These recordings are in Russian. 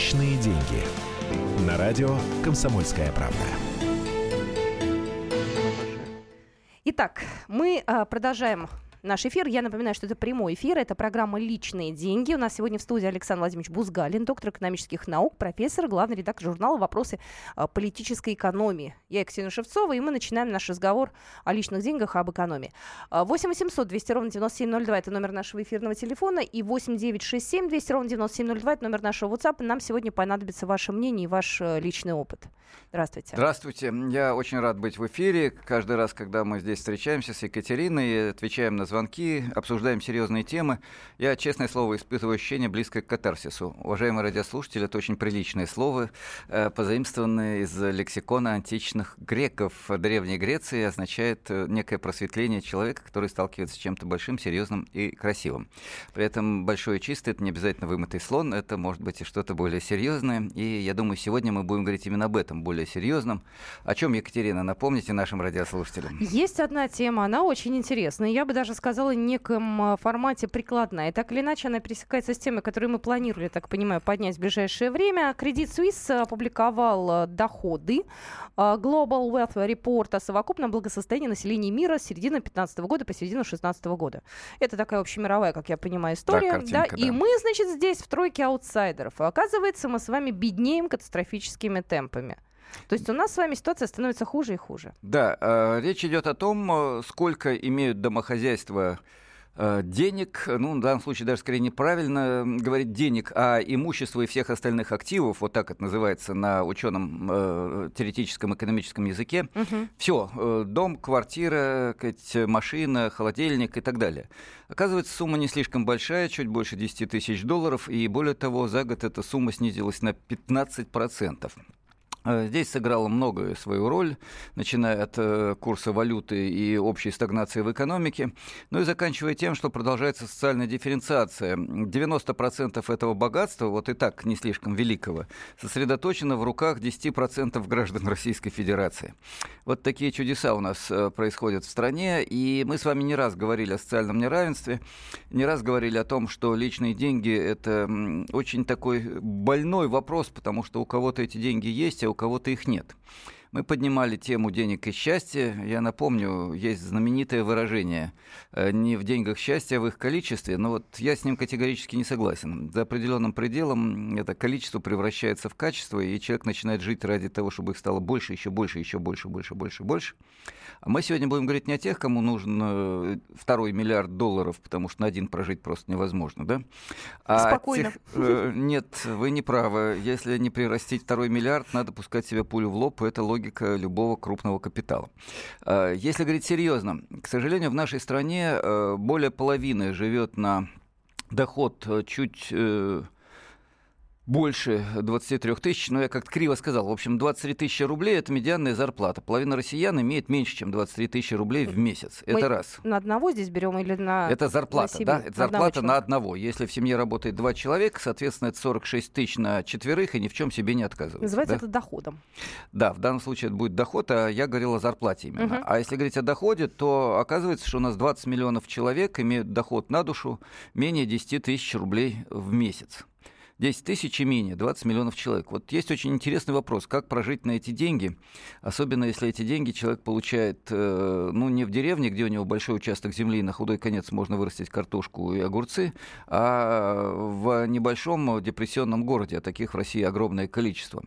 Личные деньги. На радио «Комсомольская правда». Итак, мы а, продолжаем наш эфир. Я напоминаю, что это прямой эфир, это программа «Личные деньги». У нас сегодня в студии Александр Владимирович Бузгалин, доктор экономических наук, профессор, главный редактор журнала «Вопросы а, политической экономии». Я Екатерина Шевцова, и мы начинаем наш разговор о личных деньгах, об экономии. 8 800 200 ровно 9702 – это номер нашего эфирного телефона, и 8 967 200 ровно 9702 – это номер нашего WhatsApp. Нам сегодня понадобится ваше мнение и ваш э, личный опыт. Здравствуйте. Здравствуйте. Я очень рад быть в эфире. Каждый раз, когда мы здесь встречаемся с Екатериной, отвечаем на звонки, обсуждаем серьезные темы. Я, честное слово, испытываю ощущение близкое к катарсису. Уважаемые радиослушатели, это очень приличные слова, э, позаимствованные из лексикона античных греков. Древней Греции означает э, некое просветление человека, который сталкивается с чем-то большим, серьезным и красивым. При этом большое и чистое – это не обязательно вымытый слон, это может быть и что-то более серьезное. И я думаю, сегодня мы будем говорить именно об этом, более серьезном. О чем, Екатерина, напомните нашим радиослушателям? Есть одна тема, она очень интересная. Я бы даже сказала, в неком а, формате прикладная. Так или иначе, она пересекается с темой, которую мы планировали, так понимаю, поднять в ближайшее время. Кредит Suisse опубликовал а, доходы а, Global Wealth Report о совокупном благосостоянии населения мира с середины 2015 года по середину 2016 года. Это такая общемировая, как я понимаю, история. Да, картинка, да? И мы, значит, здесь в тройке аутсайдеров. оказывается, мы с вами беднеем катастрофическими темпами. То есть у нас с вами ситуация становится хуже и хуже. Да, э, речь идет о том, э, сколько имеют домохозяйства э, денег, ну, в данном случае даже скорее неправильно говорить денег, а имущество и всех остальных активов, вот так это называется на ученом э, теоретическом экономическом языке. Угу. Все, э, дом, квартира, машина, холодильник и так далее. Оказывается, сумма не слишком большая, чуть больше 10 тысяч долларов, и более того, за год эта сумма снизилась на 15%. Э, здесь сыграло многое свою роль, начиная от э, курса валюты и общей стагнации в экономике, ну и заканчивая тем, что продолжается социальная дифференциация. 90% этого богатства, вот и так не слишком великого, сосредоточено в руках 10% граждан Российской Федерации. Вот такие чудеса у нас э, происходят в стране, и мы с вами не раз говорили о социальном неравенстве, не раз говорили о том, что личные деньги – это очень такой больной вопрос, потому что у кого-то эти деньги есть, а у кого-то их нет. Мы поднимали тему денег и счастья. Я напомню, есть знаменитое выражение э, «не в деньгах счастье, а в их количестве». Но вот я с ним категорически не согласен. За определенным пределом это количество превращается в качество, и человек начинает жить ради того, чтобы их стало больше, еще больше, еще больше, больше, больше, больше. А мы сегодня будем говорить не о тех, кому нужен э, второй миллиард долларов, потому что на один прожить просто невозможно, да? А Спокойно. Тех, э, нет, вы не правы. Если не прирастить второй миллиард, надо пускать себе пулю в лоб, это логика логика любого крупного капитала. А, если говорить серьезно, к сожалению, в нашей стране э, более половины живет на доход э, чуть э, больше 23 тысяч, но я как-то криво сказал. В общем, 23 тысячи рублей – это медианная зарплата. Половина россиян имеет меньше, чем 23 тысячи рублей в месяц. Мы это раз. На одного здесь берем или на Это зарплата, на да? Это зарплата на одного. Если в семье работает два человека, соответственно, это 46 тысяч на четверых, и ни в чем себе не отказывают. Называется да? это доходом. Да, в данном случае это будет доход, а я говорил о зарплате именно. Угу. А если говорить о доходе, то оказывается, что у нас 20 миллионов человек имеют доход на душу менее 10 тысяч рублей в месяц. 10 тысяч и менее, 20 миллионов человек. Вот есть очень интересный вопрос, как прожить на эти деньги, особенно если эти деньги человек получает, э, ну, не в деревне, где у него большой участок земли, на худой конец можно вырастить картошку и огурцы, а в небольшом депрессионном городе, а таких в России огромное количество.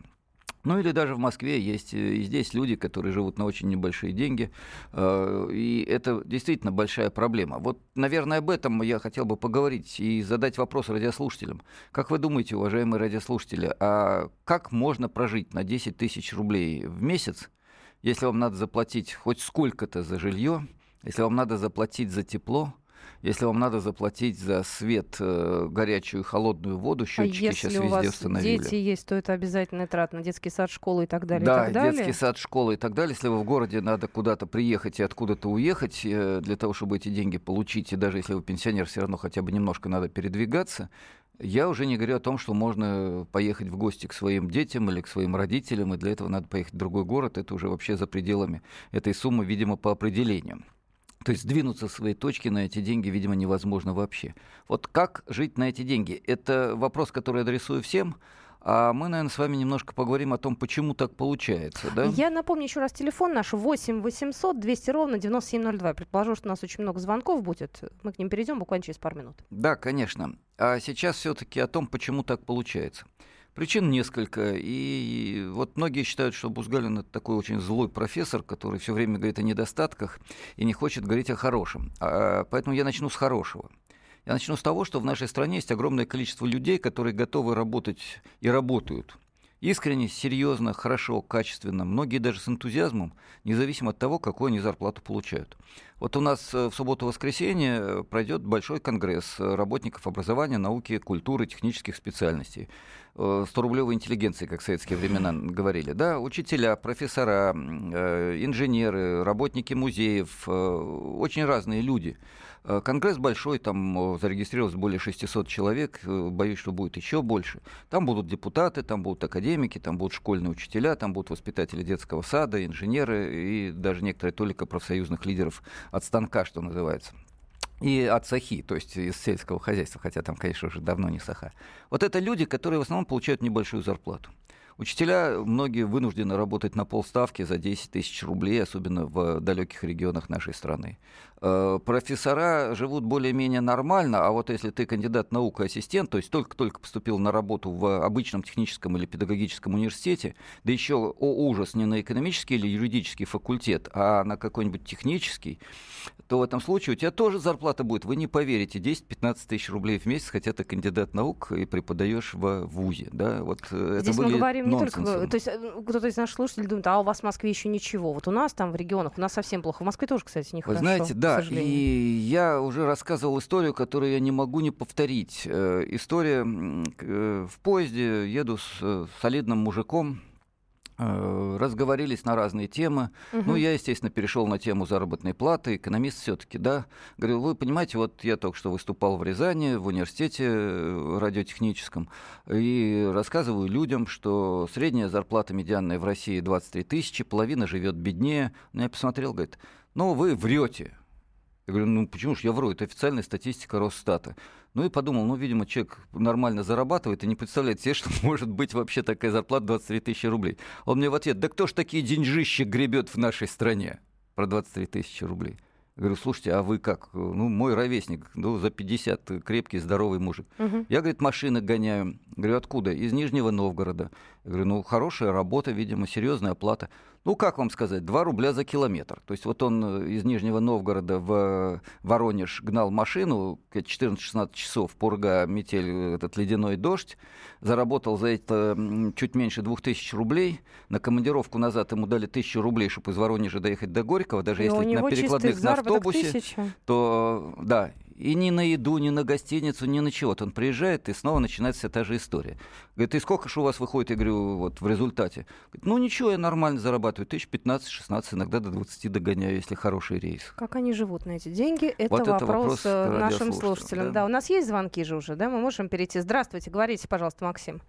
Ну или даже в Москве есть э, и здесь люди, которые живут на очень небольшие деньги, э, и это действительно большая проблема. Вот, наверное, об этом я хотел бы поговорить и задать вопрос радиослушателям. Как вы думаете, уважаемые радиослушатели, а как можно прожить на 10 тысяч рублей в месяц, если вам надо заплатить хоть сколько-то за жилье, если вам надо заплатить за тепло, если вам надо заплатить за свет, э, горячую и холодную воду, счетчики а сейчас везде у вас установили. дети есть, то это обязательно трат на детский сад, школу и так далее. Да, и так далее. детский сад, школа и так далее. Если вы в городе надо куда-то приехать и откуда-то уехать э, для того, чтобы эти деньги получить, и даже если вы пенсионер, все равно хотя бы немножко надо передвигаться, я уже не говорю о том, что можно поехать в гости к своим детям или к своим родителям, и для этого надо поехать в другой город. Это уже вообще за пределами этой суммы, видимо, по определению. То есть двинуться с своей точки на эти деньги, видимо, невозможно вообще. Вот как жить на эти деньги? Это вопрос, который адресую всем. А мы, наверное, с вами немножко поговорим о том, почему так получается, да? Я напомню еще раз телефон наш 8 800 200 ровно 9702. Я предположу, что у нас очень много звонков будет. Мы к ним перейдем буквально через пару минут. Да, конечно. А сейчас все-таки о том, почему так получается. Причин несколько, и вот многие считают, что Бузгалин это такой очень злой профессор, который все время говорит о недостатках и не хочет говорить о хорошем. А, поэтому я начну с хорошего. Я начну с того, что в нашей стране есть огромное количество людей, которые готовы работать и работают искренне, серьезно, хорошо, качественно, многие даже с энтузиазмом, независимо от того, какую они зарплату получают. Вот у нас э, в субботу-воскресенье э, пройдет большой конгресс э, работников образования, науки, культуры, технических специальностей. 100-рублевой интеллигенции, как в советские времена говорили. Да, учителя, профессора, инженеры, работники музеев, очень разные люди – Э, конгресс большой, там зарегистрировалось более 600 человек, э, боюсь, что будет еще больше. Там будут депутаты, там будут академики, там будут школьные учителя, там будут воспитатели детского сада, инженеры и даже некоторые только профсоюзных лидеров от станка, что называется и от сахи, то есть из сельского хозяйства, хотя там, конечно, уже давно не саха. Вот это люди, которые в основном получают небольшую зарплату. Учителя многие вынуждены работать на полставки за 10 тысяч рублей, особенно в далеких регионах нашей страны. Э, профессора живут более-менее нормально, а вот если ты кандидат наук и ассистент, то есть только-только поступил на работу в обычном техническом или педагогическом университете, да еще, о ужас, не на экономический или юридический факультет, а на какой-нибудь технический, то в этом случае у тебя тоже зарплата будет, вы не поверите, 10-15 тысяч рублей в месяц, хотя ты кандидат наук и преподаешь в ВУЗе. Да? Вот э, Здесь это мы говорим нонсенсом. не только... То есть э, кто-то из наших слушателей думает, а у вас в Москве еще ничего. Вот у нас там в регионах, у нас совсем плохо. В Москве тоже, кстати, нехорошо. Вы знаете, да, и я уже рассказывал историю, которую я не могу не повторить. Э, история в поезде, еду с солидным мужиком, разговорились на разные темы. Угу. Ну, я, естественно, перешел на тему заработной платы. Экономист все-таки, да. Говорю, вы понимаете, вот я только что выступал в Рязани, в университете э, радиотехническом, и рассказываю людям, что средняя зарплата медианная в России 23 тысячи, половина живет беднее. Ну, я посмотрел, говорит, ну, вы врете. Я говорю, ну почему же я вру, это официальная статистика Росстата. Ну и подумал, ну, видимо, человек нормально зарабатывает и не представляет себе, что может быть вообще такая зарплата 23 тысячи рублей. Он мне в ответ, да кто ж такие деньжищи гребет в нашей стране про 23 тысячи рублей? Я говорю, слушайте, а вы как? Ну, мой ровесник, ну, за 50 крепкий, здоровый мужик. Угу. Я, говорит, машины гоняю. Говорю, откуда? Из Нижнего Новгорода. Я говорю, ну, хорошая работа, видимо, серьезная оплата. Ну, как вам сказать, 2 рубля за километр. То есть вот он э, из Нижнего Новгорода в Воронеж гнал машину 14-16 часов, пурга, метель, этот ледяной дождь, заработал за это чуть меньше 2000 рублей. На командировку назад ему дали 1000 рублей, чтобы из Воронежа доехать до Горького, даже И если на перекладных на автобусе, тысяча. то да, и ни на еду, ни на гостиницу, ни на чего. Он приезжает, и снова начинается вся та же история. Говорит, и сколько же у вас выходит, я говорю, вот в результате? Говорит, ну ничего, я нормально зарабатываю, тысяч 15-16, иногда до 20 догоняю, если хороший рейс. Как они живут на эти деньги? Это вот вопрос, это вопрос э, нашим слушателям. Да. да, у нас есть звонки же уже, да, мы можем перейти. Здравствуйте, говорите, пожалуйста, Максим.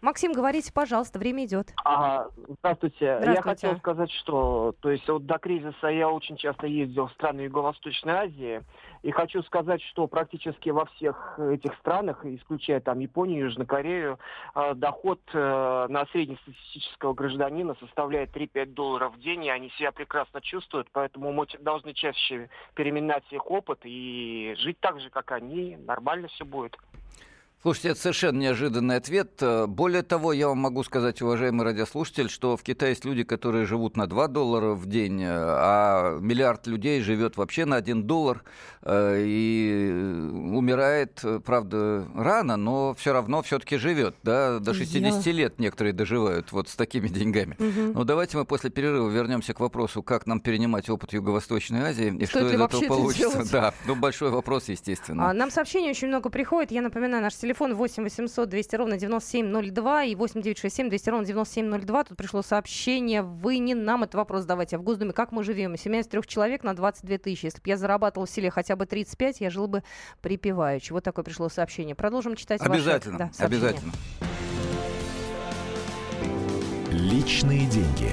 Максим, говорите, пожалуйста, время идет. Ага, здравствуйте. здравствуйте. Я хотел сказать, что то есть вот до кризиса я очень часто ездил в страны Юго-Восточной Азии, и хочу сказать, что практически во всех этих странах, исключая там Японию, Южную Корею, э, доход э, на среднестатистического гражданина составляет 3-5 долларов в день, и они себя прекрасно чувствуют, поэтому мы должны чаще переминать их опыт и жить так же, как они, нормально все будет. Слушайте, это совершенно неожиданный ответ. Э, более того, я вам могу сказать, уважаемый радиослушатель, что в Китае есть люди, которые живут на 2 доллара в день, э, а миллиард людей живет вообще на 1 доллар э, и умирает, правда, рано, но все равно все-таки живет. Да? До 60 я... лет некоторые доживают вот с такими деньгами. Угу. Ну, давайте мы после перерыва вернемся к вопросу, как нам перенимать опыт Юго-Восточной Азии и что, что из этого получится. Делать? Да, ну, большой вопрос, естественно. А, нам сообщений очень много приходит. Я напоминаю, наш телефон телефон 8 800 200 ровно 9702 и 8 967 200 ровно 9702. Тут пришло сообщение. Вы не нам этот вопрос задавайте, а в Госдуме. Как мы живем? Семья из трех человек на 22 тысячи. Если бы я зарабатывал в селе хотя бы 35, я жил бы припеваючи. Вот такое пришло сообщение. Продолжим читать Обязательно. Ваши, да, обязательно. Личные деньги.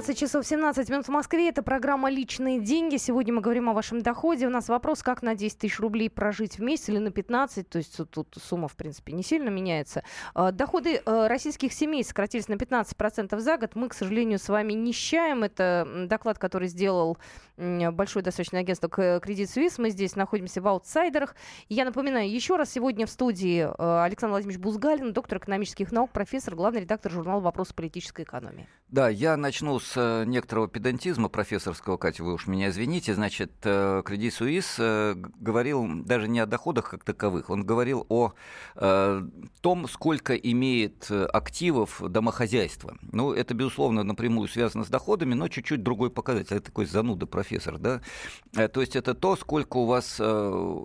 12 часов 17 минут в Москве. Это программа «Личные деньги». Сегодня мы говорим о вашем доходе. У нас вопрос, как на 10 тысяч рублей прожить в месяц или на 15. То есть тут сумма, в принципе, не сильно меняется. А, доходы э, российских семей сократились на 15% за год. Мы, к сожалению, с вами нищаем. Это доклад, который сделал большое достаточно агентство Кредит Суisse. Мы здесь находимся в аутсайдерах. Я напоминаю еще раз, сегодня в студии э, Александр Владимирович Бузгалин, доктор экономических наук, профессор, главный редактор журнала «Вопросы политической экономии». Да, я начну с э, некоторого педантизма профессорского, Катя, вы уж меня извините. Значит, Кредит Суис говорил даже не о доходах как таковых, он говорил о э, том, сколько имеет активов домохозяйство. Ну, это, безусловно, напрямую связано с доходами, но чуть-чуть другой показатель. Это такой зануда профессор да? Э, то есть это то, сколько у вас э,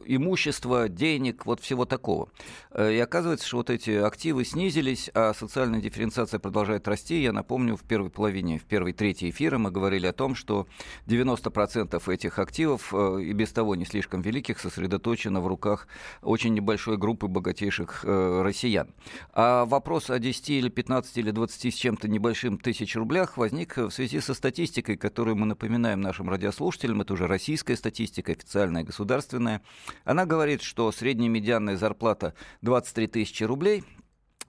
имущества, денег, вот всего такого. Э, и оказывается, что вот эти активы снизились, а социальная дифференциация продолжает расти. Я напомню, в первой половине, в первой трети эфира мы говорили о том, что 90% этих активов и без того не слишком великих сосредоточено в руках очень небольшой группы богатейших россиян. А вопрос о 10 или 15 или 20 с чем-то небольшим тысяч рублях возник в связи со статистикой, которую мы напоминаем нашим радиослушателям радиослушателям, это уже российская статистика, официальная, государственная. Она говорит, что средняя медианная зарплата 23 тысячи рублей –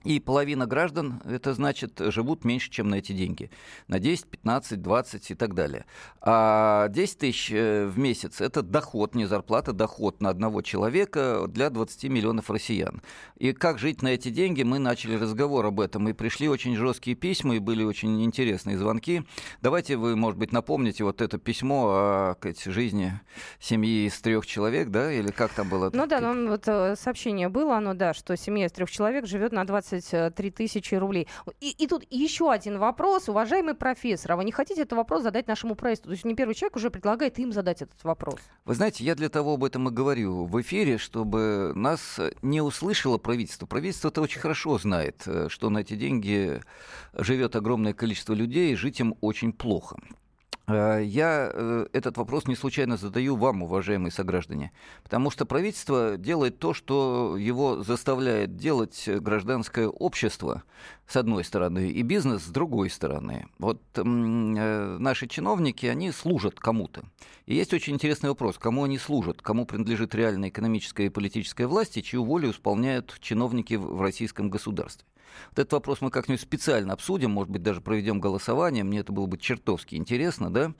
и половина граждан, это значит, живут меньше, чем на эти деньги. На 10, 15, 20 и так далее. А 10 тысяч э, в месяц – это доход, не зарплата, доход на одного человека для 20 миллионов россиян. И как жить на эти деньги, мы начали разговор об этом. И пришли очень жесткие письма, и были очень интересные звонки. Давайте вы, может быть, напомните вот это письмо о сказать, жизни семьи из трех человек, да, или как там было? Ну да, ну, вот э, сообщение было, оно, да, что семья из трех человек живет на 20 23 тысячи рублей. И, и тут еще один вопрос, уважаемый профессор, а вы не хотите этот вопрос задать нашему правительству? То есть не первый человек уже предлагает им задать этот вопрос. Вы знаете, я для того об этом и говорю в эфире, чтобы нас не услышало правительство. Правительство это очень хорошо знает, э, что на эти деньги живет огромное количество людей, и жить им очень плохо. Э, я э, этот вопрос не случайно задаю вам, уважаемые сограждане, потому что правительство делает то, что его заставляет делать гражданское общество, с одной стороны, и бизнес с другой стороны. Вот э, наши чиновники, они служат кому-то. И есть очень интересный вопрос, кому они служат, кому принадлежит реальная экономическая и политическая власть, и чью волю исполняют чиновники в российском государстве. Вот этот вопрос мы как-нибудь специально обсудим, может быть, даже проведем голосование. Мне это было бы чертовски интересно, да?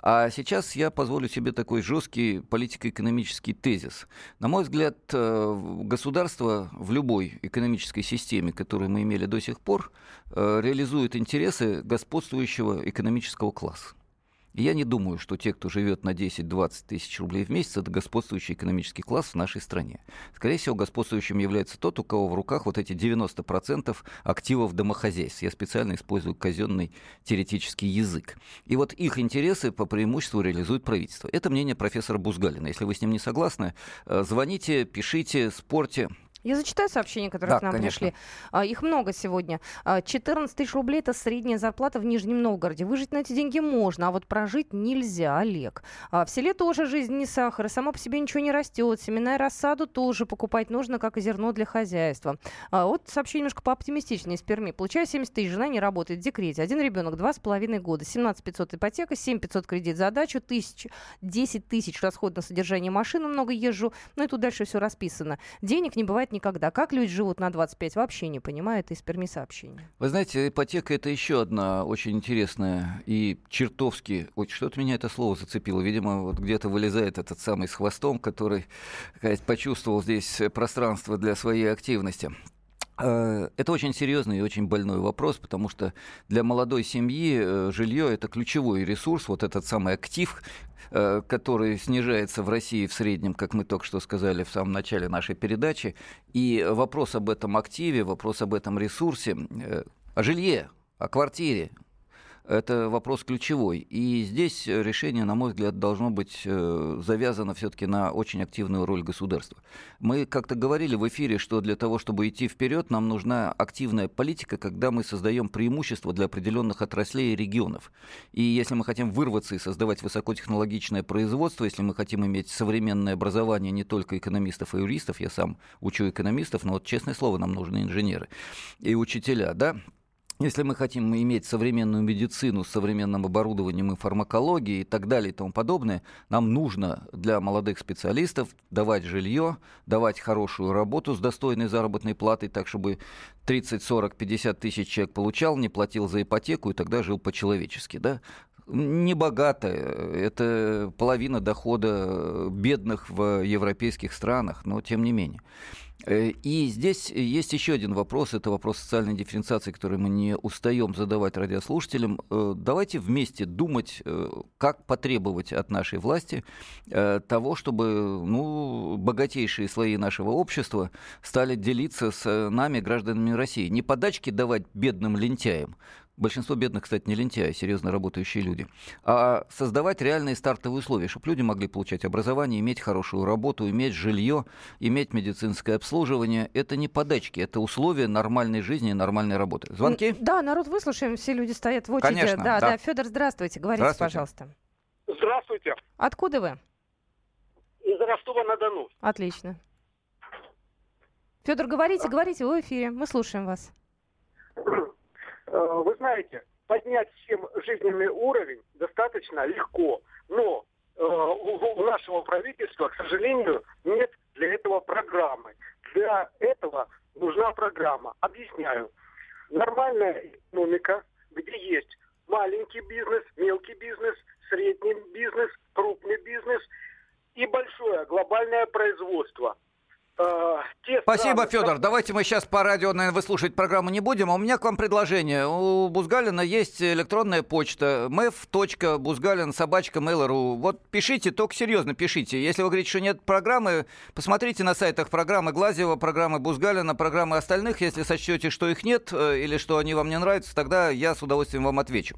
А сейчас я позволю себе такой жесткий политико-экономический тезис. На мой взгляд, э, государство в любой экономической системе, которую мы имели до сих пор, э, реализует интересы господствующего экономического класса. Я не думаю, что те, кто живет на 10-20 тысяч рублей в месяц, это господствующий экономический класс в нашей стране. Скорее всего, господствующим является тот, у кого в руках вот эти 90% активов домохозяйств. Я специально использую казенный теоретический язык. И вот их интересы по преимуществу реализует правительство. Это мнение профессора Бузгалина. Если вы с ним не согласны, э, звоните, пишите, спорьте. Я зачитаю сообщения, которые да, к нам конечно. пришли. А, их много сегодня. 14 а, тысяч рублей – это средняя зарплата в Нижнем Новгороде. Выжить на эти деньги можно, а вот прожить нельзя, Олег. А, в селе тоже жизнь не сахар, и само по себе ничего не растет. Семена и рассаду тоже покупать нужно, как и зерно для хозяйства. Вот сообщение немножко пооптимистичнее из Перми. Получаю 70 тысяч, жена не работает в декрете. Один ребенок, два с половиной года. 17 500 ипотека, 7 500 кредит за дачу, тысяч, 10 тысяч расход на содержание машины, много езжу. Ну и тут дальше все расписано. Денег не бывает никогда. Как люди живут на 25, вообще не понимаю. Это из Перми сообщения. Вы знаете, ипотека – это еще одна очень интересная и чертовски... Ой, что-то меня это слово зацепило. Видимо, вот где-то вылезает этот самый с хвостом, который почувствовал здесь пространство для своей активности. Э, это очень серьезный и очень больной вопрос, потому что для молодой семьи э, жилье это ключевой ресурс, вот этот самый актив, Э, который снижается в России в среднем, как мы только что сказали в самом начале нашей передачи. И вопрос об этом активе, вопрос об этом ресурсе, о жилье, о квартире, Это вопрос ключевой. И здесь решение, на мой взгляд, должно быть э, завязано все-таки на очень активную роль государства. Мы как-то говорили в эфире, что для того, чтобы идти вперед, нам нужна активная политика, когда мы создаем преимущества для определенных отраслей и регионов. И если мы хотим вырваться и создавать высокотехнологичное производство, если мы хотим иметь современное образование не только экономистов и юристов, я сам учу экономистов, но вот честное слово, нам нужны инженеры и учителя, да, если мы хотим иметь современную медицину с современным оборудованием и фармакологией и так далее и тому подобное, нам нужно для молодых специалистов давать жилье, давать хорошую работу с достойной заработной платой, так чтобы 30, 40, 50 тысяч человек получал, не платил за ипотеку и тогда жил по-человечески. Да? небогатая, это половина дохода бедных в европейских странах, но тем не менее. Э, и здесь есть еще один вопрос, это вопрос социальной дифференциации, который мы не устаем задавать радиослушателям. Э, давайте вместе думать, э, как потребовать от нашей власти того, чтобы ну, богатейшие слои нашего общества стали делиться с нами, гражданами России. Не подачки давать бедным лентяям, большинство бедных, кстати, не лентяи, серьезно работающие люди, а создавать реальные стартовые условия, чтобы люди могли получать образование, иметь хорошую работу, иметь жилье, иметь медицинское обслуживание. Это не подачки, это условия нормальной жизни и нормальной работы. Звонки? Да, народ выслушаем, все люди стоят в очереди. Конечно, да, да. да. Федор, здравствуйте, говорите, здравствуйте. пожалуйста. Здравствуйте. Откуда вы? Из Ростова-на-Дону. Отлично. Федор, говорите, а? говорите, вы в эфире, мы слушаем вас. Э, вы знаете, поднять всем жизненный уровень достаточно легко, но э, у нашего правительства, к сожалению, нет для этого программы. Для этого нужна программа. Объясняю. Нормальная экономика, где есть маленький бизнес, мелкий бизнес, средний бизнес, крупный бизнес и большое глобальное производство – Э, Спасибо, страны... Федор. Давайте мы сейчас по радио, наверное, выслушать программу не будем. А у меня к вам предложение. У Бузгалина есть электронная почта собачка mail.ru. Вот пишите, только серьезно пишите. Если вы говорите, что нет программы, посмотрите на сайтах программы Глазева, программы Бузгалина, программы остальных. Если сочтете, что их нет э, или что они вам не нравятся, тогда я с удовольствием вам отвечу.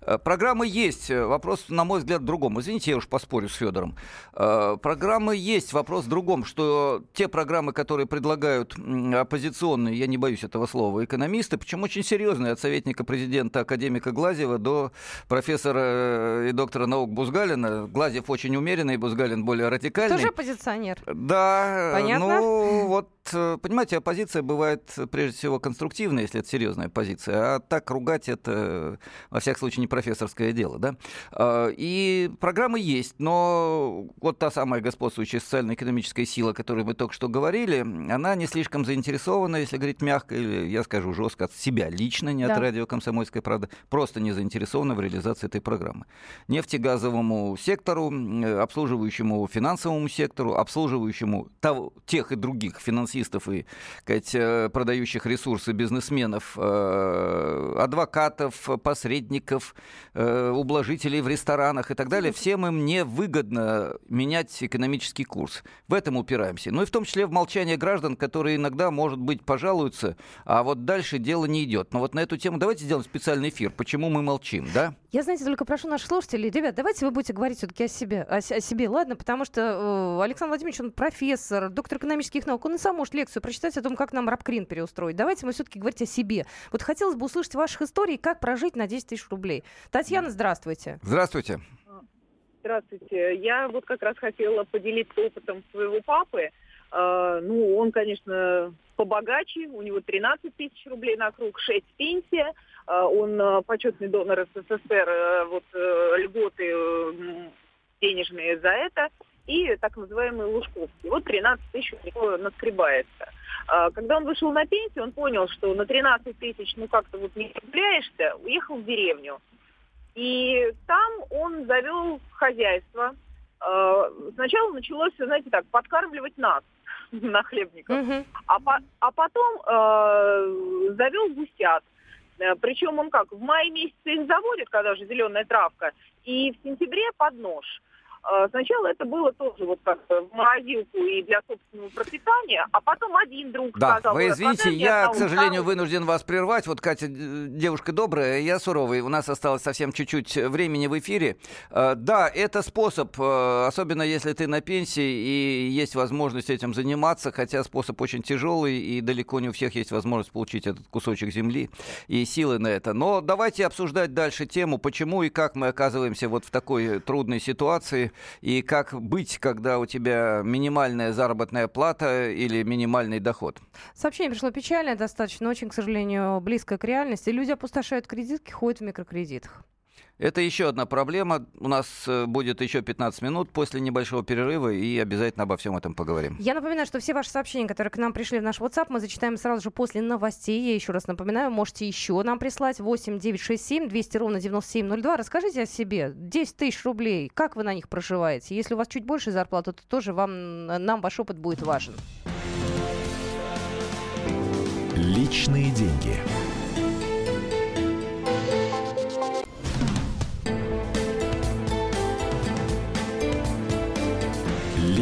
Э, программы есть. Вопрос, на мой взгляд, в другом. Извините, я уж поспорю с Федором. Программы есть. Вопрос в другом, что те программы, которые предлагают оппозиционные, я не боюсь этого слова, экономисты, причем очень серьезные, от советника президента академика Глазева до профессора э, и доктора наук Бузгалина. Глазев очень умеренный, Бузгалин более радикальный. Тоже оппозиционер. Да. Понятно? Ну, вот, э, понимаете, оппозиция бывает прежде всего конструктивная, если это серьезная позиция, а так ругать это, во всяком случае, не профессорское дело, да. А, и программы есть, но вот та самая господствующая социально-экономическая сила, которую мы только что говорили, она не слишком заинтересована, если говорить мягко, или я скажу жестко, от себя лично, не да. от радио «Комсомольская правда», просто не заинтересована в реализации этой программы. Нефтегазовому сектору, обслуживающему финансовому сектору, обслуживающему того, тех и других финансистов и сказать, э, продающих ресурсы бизнесменов, э, адвокатов, посредников, э, ублажителей в ресторанах и так далее, всем им не выгодно менять экономический курс. В этом упираемся. Ну и в том числе в молчание граждан, которые иногда, может быть, пожалуются, а вот дальше дело не идет. Но вот на эту тему давайте сделаем специальный эфир. Почему мы молчим, да? Я, знаете, только прошу наших слушателей, ребят, давайте вы будете говорить все-таки о себе, о, о себе, ладно? Потому что э, Александр Владимирович, он профессор, доктор экономических наук, он и сам может лекцию прочитать о том, как нам рабкрин переустроить. Давайте мы все-таки говорить о себе. Вот хотелось бы услышать ваших историй, как прожить на 10 тысяч рублей. Татьяна, здравствуйте. Здравствуйте. Здравствуйте. Я вот как раз хотела поделиться опытом своего папы. А, ну, он, конечно, побогаче, у него 13 тысяч рублей на круг, 6 пенсия, а, он а, почетный донор СССР, вот льготы денежные за это, и так называемый Лужковский. Вот 13 тысяч у него наскребается. Когда он вышел на пенсию, он понял, что на 13 тысяч, ну как-то вот не цепляешься, уехал в деревню. И там он завел хозяйство. Сначала началось, знаете так, подкармливать нас на хлебников. Угу. А, по, а потом э, завел гусят. Э, Причем он как, в мае месяце их заводит, когда уже зеленая травка, и в сентябре под нож. А, сначала это было тоже вот как в морозилку и для собственного пропитания, а потом один друг да, сказал... вы извините, я, к сожалению, вынужден вас прервать. Вот Катя девушка добрая, я суровый. У нас осталось совсем чуть-чуть времени в эфире. А, да, это способ, а, особенно если ты на пенсии и есть возможность этим заниматься, хотя способ очень тяжелый и далеко не у всех есть возможность получить этот кусочек земли и силы на это. Но давайте обсуждать дальше тему, почему и как мы оказываемся вот в такой трудной ситуации и как быть, когда у тебя минимальная заработная плата или минимальный доход. Сообщение пришло печальное достаточно, очень, к сожалению, близко к реальности. Люди опустошают кредитки, ходят в микрокредитах. Это еще одна проблема. У нас э, будет еще 15 минут после небольшого перерыва, и обязательно обо всем этом поговорим. Я напоминаю, что все ваши сообщения, которые к нам пришли в наш WhatsApp, мы зачитаем сразу же после новостей. Я еще раз напоминаю, можете еще нам прислать 8 967 200 ровно 9702. Расскажите о себе. 10 тысяч рублей. Как вы на них проживаете? Если у вас чуть больше зарплаты, то тоже вам, нам ваш опыт будет важен. Личные деньги.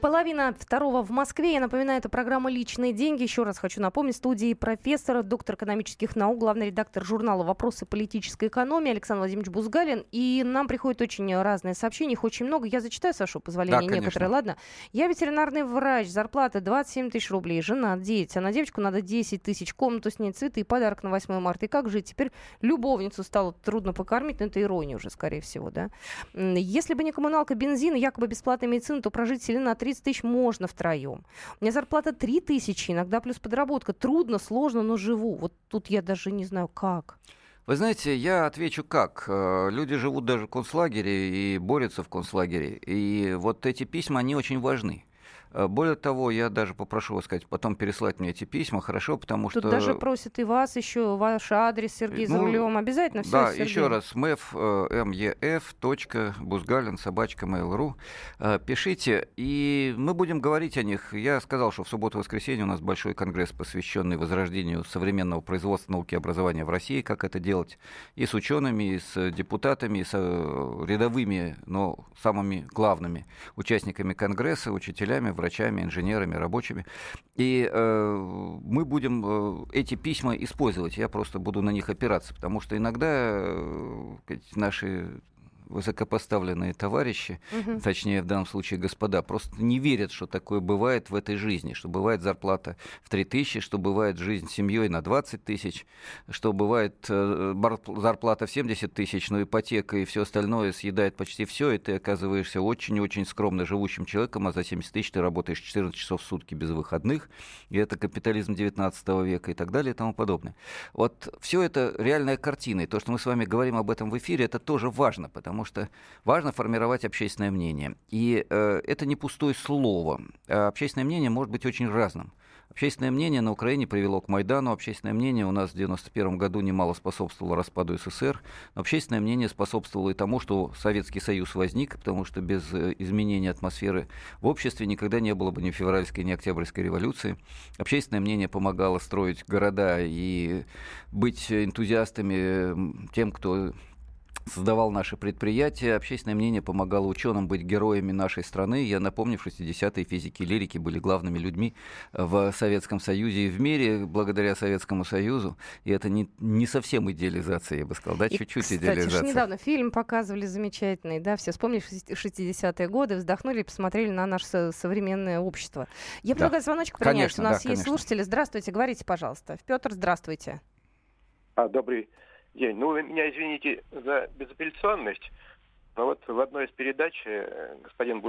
Половина второго в Москве. Я напоминаю, это программа «Личные деньги». Еще раз хочу напомнить, студии профессор, доктор экономических наук, главный редактор журнала «Вопросы политической экономии» Александр Владимирович Бузгалин. И нам приходят очень разные сообщения, их очень много. Я зачитаю, Сашу, позволение да, некоторые, ладно? Я ветеринарный врач, зарплата 27 тысяч рублей, жена, дети. А на девочку надо 10 тысяч, комнату с ней, цветы и подарок на 8 марта. И как жить? Теперь любовницу стало трудно покормить, но это ирония уже, скорее всего, да? Если бы не коммуналка, бензин, якобы бесплатная медицина, то прожить сильно на 30 тысяч можно втроем. У меня зарплата 3 тысячи, иногда плюс подработка. Трудно, сложно, но живу. Вот тут я даже не знаю, как. Вы знаете, я отвечу как. Э, люди живут даже в концлагере и борются в концлагере. И вот эти письма, они очень важны. Э, более того, я даже попрошу вас сказать, потом переслать мне эти письма, хорошо, потому Тут что... даже просят и вас еще, ваш адрес, Сергей ну, Завулем, обязательно все. Да, еще раз, меф, меф, точка, бузгалин, собачка, mail.ru. Э, пишите, и мы будем говорить о них. Я сказал, что в субботу-воскресенье у нас большой конгресс, посвященный возрождению современного производства науки и образования в России, как это делать и с учеными, и с депутатами, и с э, рядовыми, но самыми главными участниками конгресса, учителями, врачами, инженерами, рабочими. И э, мы будем э, эти письма использовать. Я просто буду на них опираться, потому что иногда э, наши высокопоставленные товарищи, угу. точнее в данном случае господа, просто не верят, что такое бывает в этой жизни, что бывает зарплата в 3 тысячи, что бывает жизнь с семьей на 20 тысяч, что бывает э, зарплата в 70 тысяч, но ипотека и все остальное съедает почти все, и ты оказываешься очень-очень скромно живущим человеком, а за 70 тысяч ты работаешь 14 часов в сутки без выходных, и это капитализм 19 века и так далее и тому подобное. Вот все это реальная картина, и то, что мы с вами говорим об этом в эфире, это тоже важно, потому потому что важно формировать общественное мнение. И э, это не пустое слово. А общественное мнение может быть очень разным. Общественное мнение на Украине привело к Майдану. Общественное мнение у нас в 1991 году немало способствовало распаду СССР. Но общественное мнение способствовало и тому, что Советский Союз возник, потому что без э, изменения атмосферы в обществе никогда не было бы ни февральской, ни октябрьской революции. Общественное мнение помогало строить города и быть энтузиастами тем, кто создавал наши предприятия, общественное мнение помогало ученым быть героями нашей страны. Я напомню, в 60-е физики и лирики были главными людьми в Советском Союзе и в мире благодаря Советскому Союзу. И это не, не совсем идеализация, я бы сказал, да, чуть-чуть кстати, идеализация. недавно фильм показывали замечательный, да, все вспомнили 60-е годы, вздохнули и посмотрели на наше современное общество. Я предлагаю да. звоночек принять. Конечно, У нас да, есть конечно. слушатели. Здравствуйте, говорите, пожалуйста. Петр, здравствуйте. А, добрый день. Ну, вы меня извините за безапелляционность, но вот в одной из передач э, господин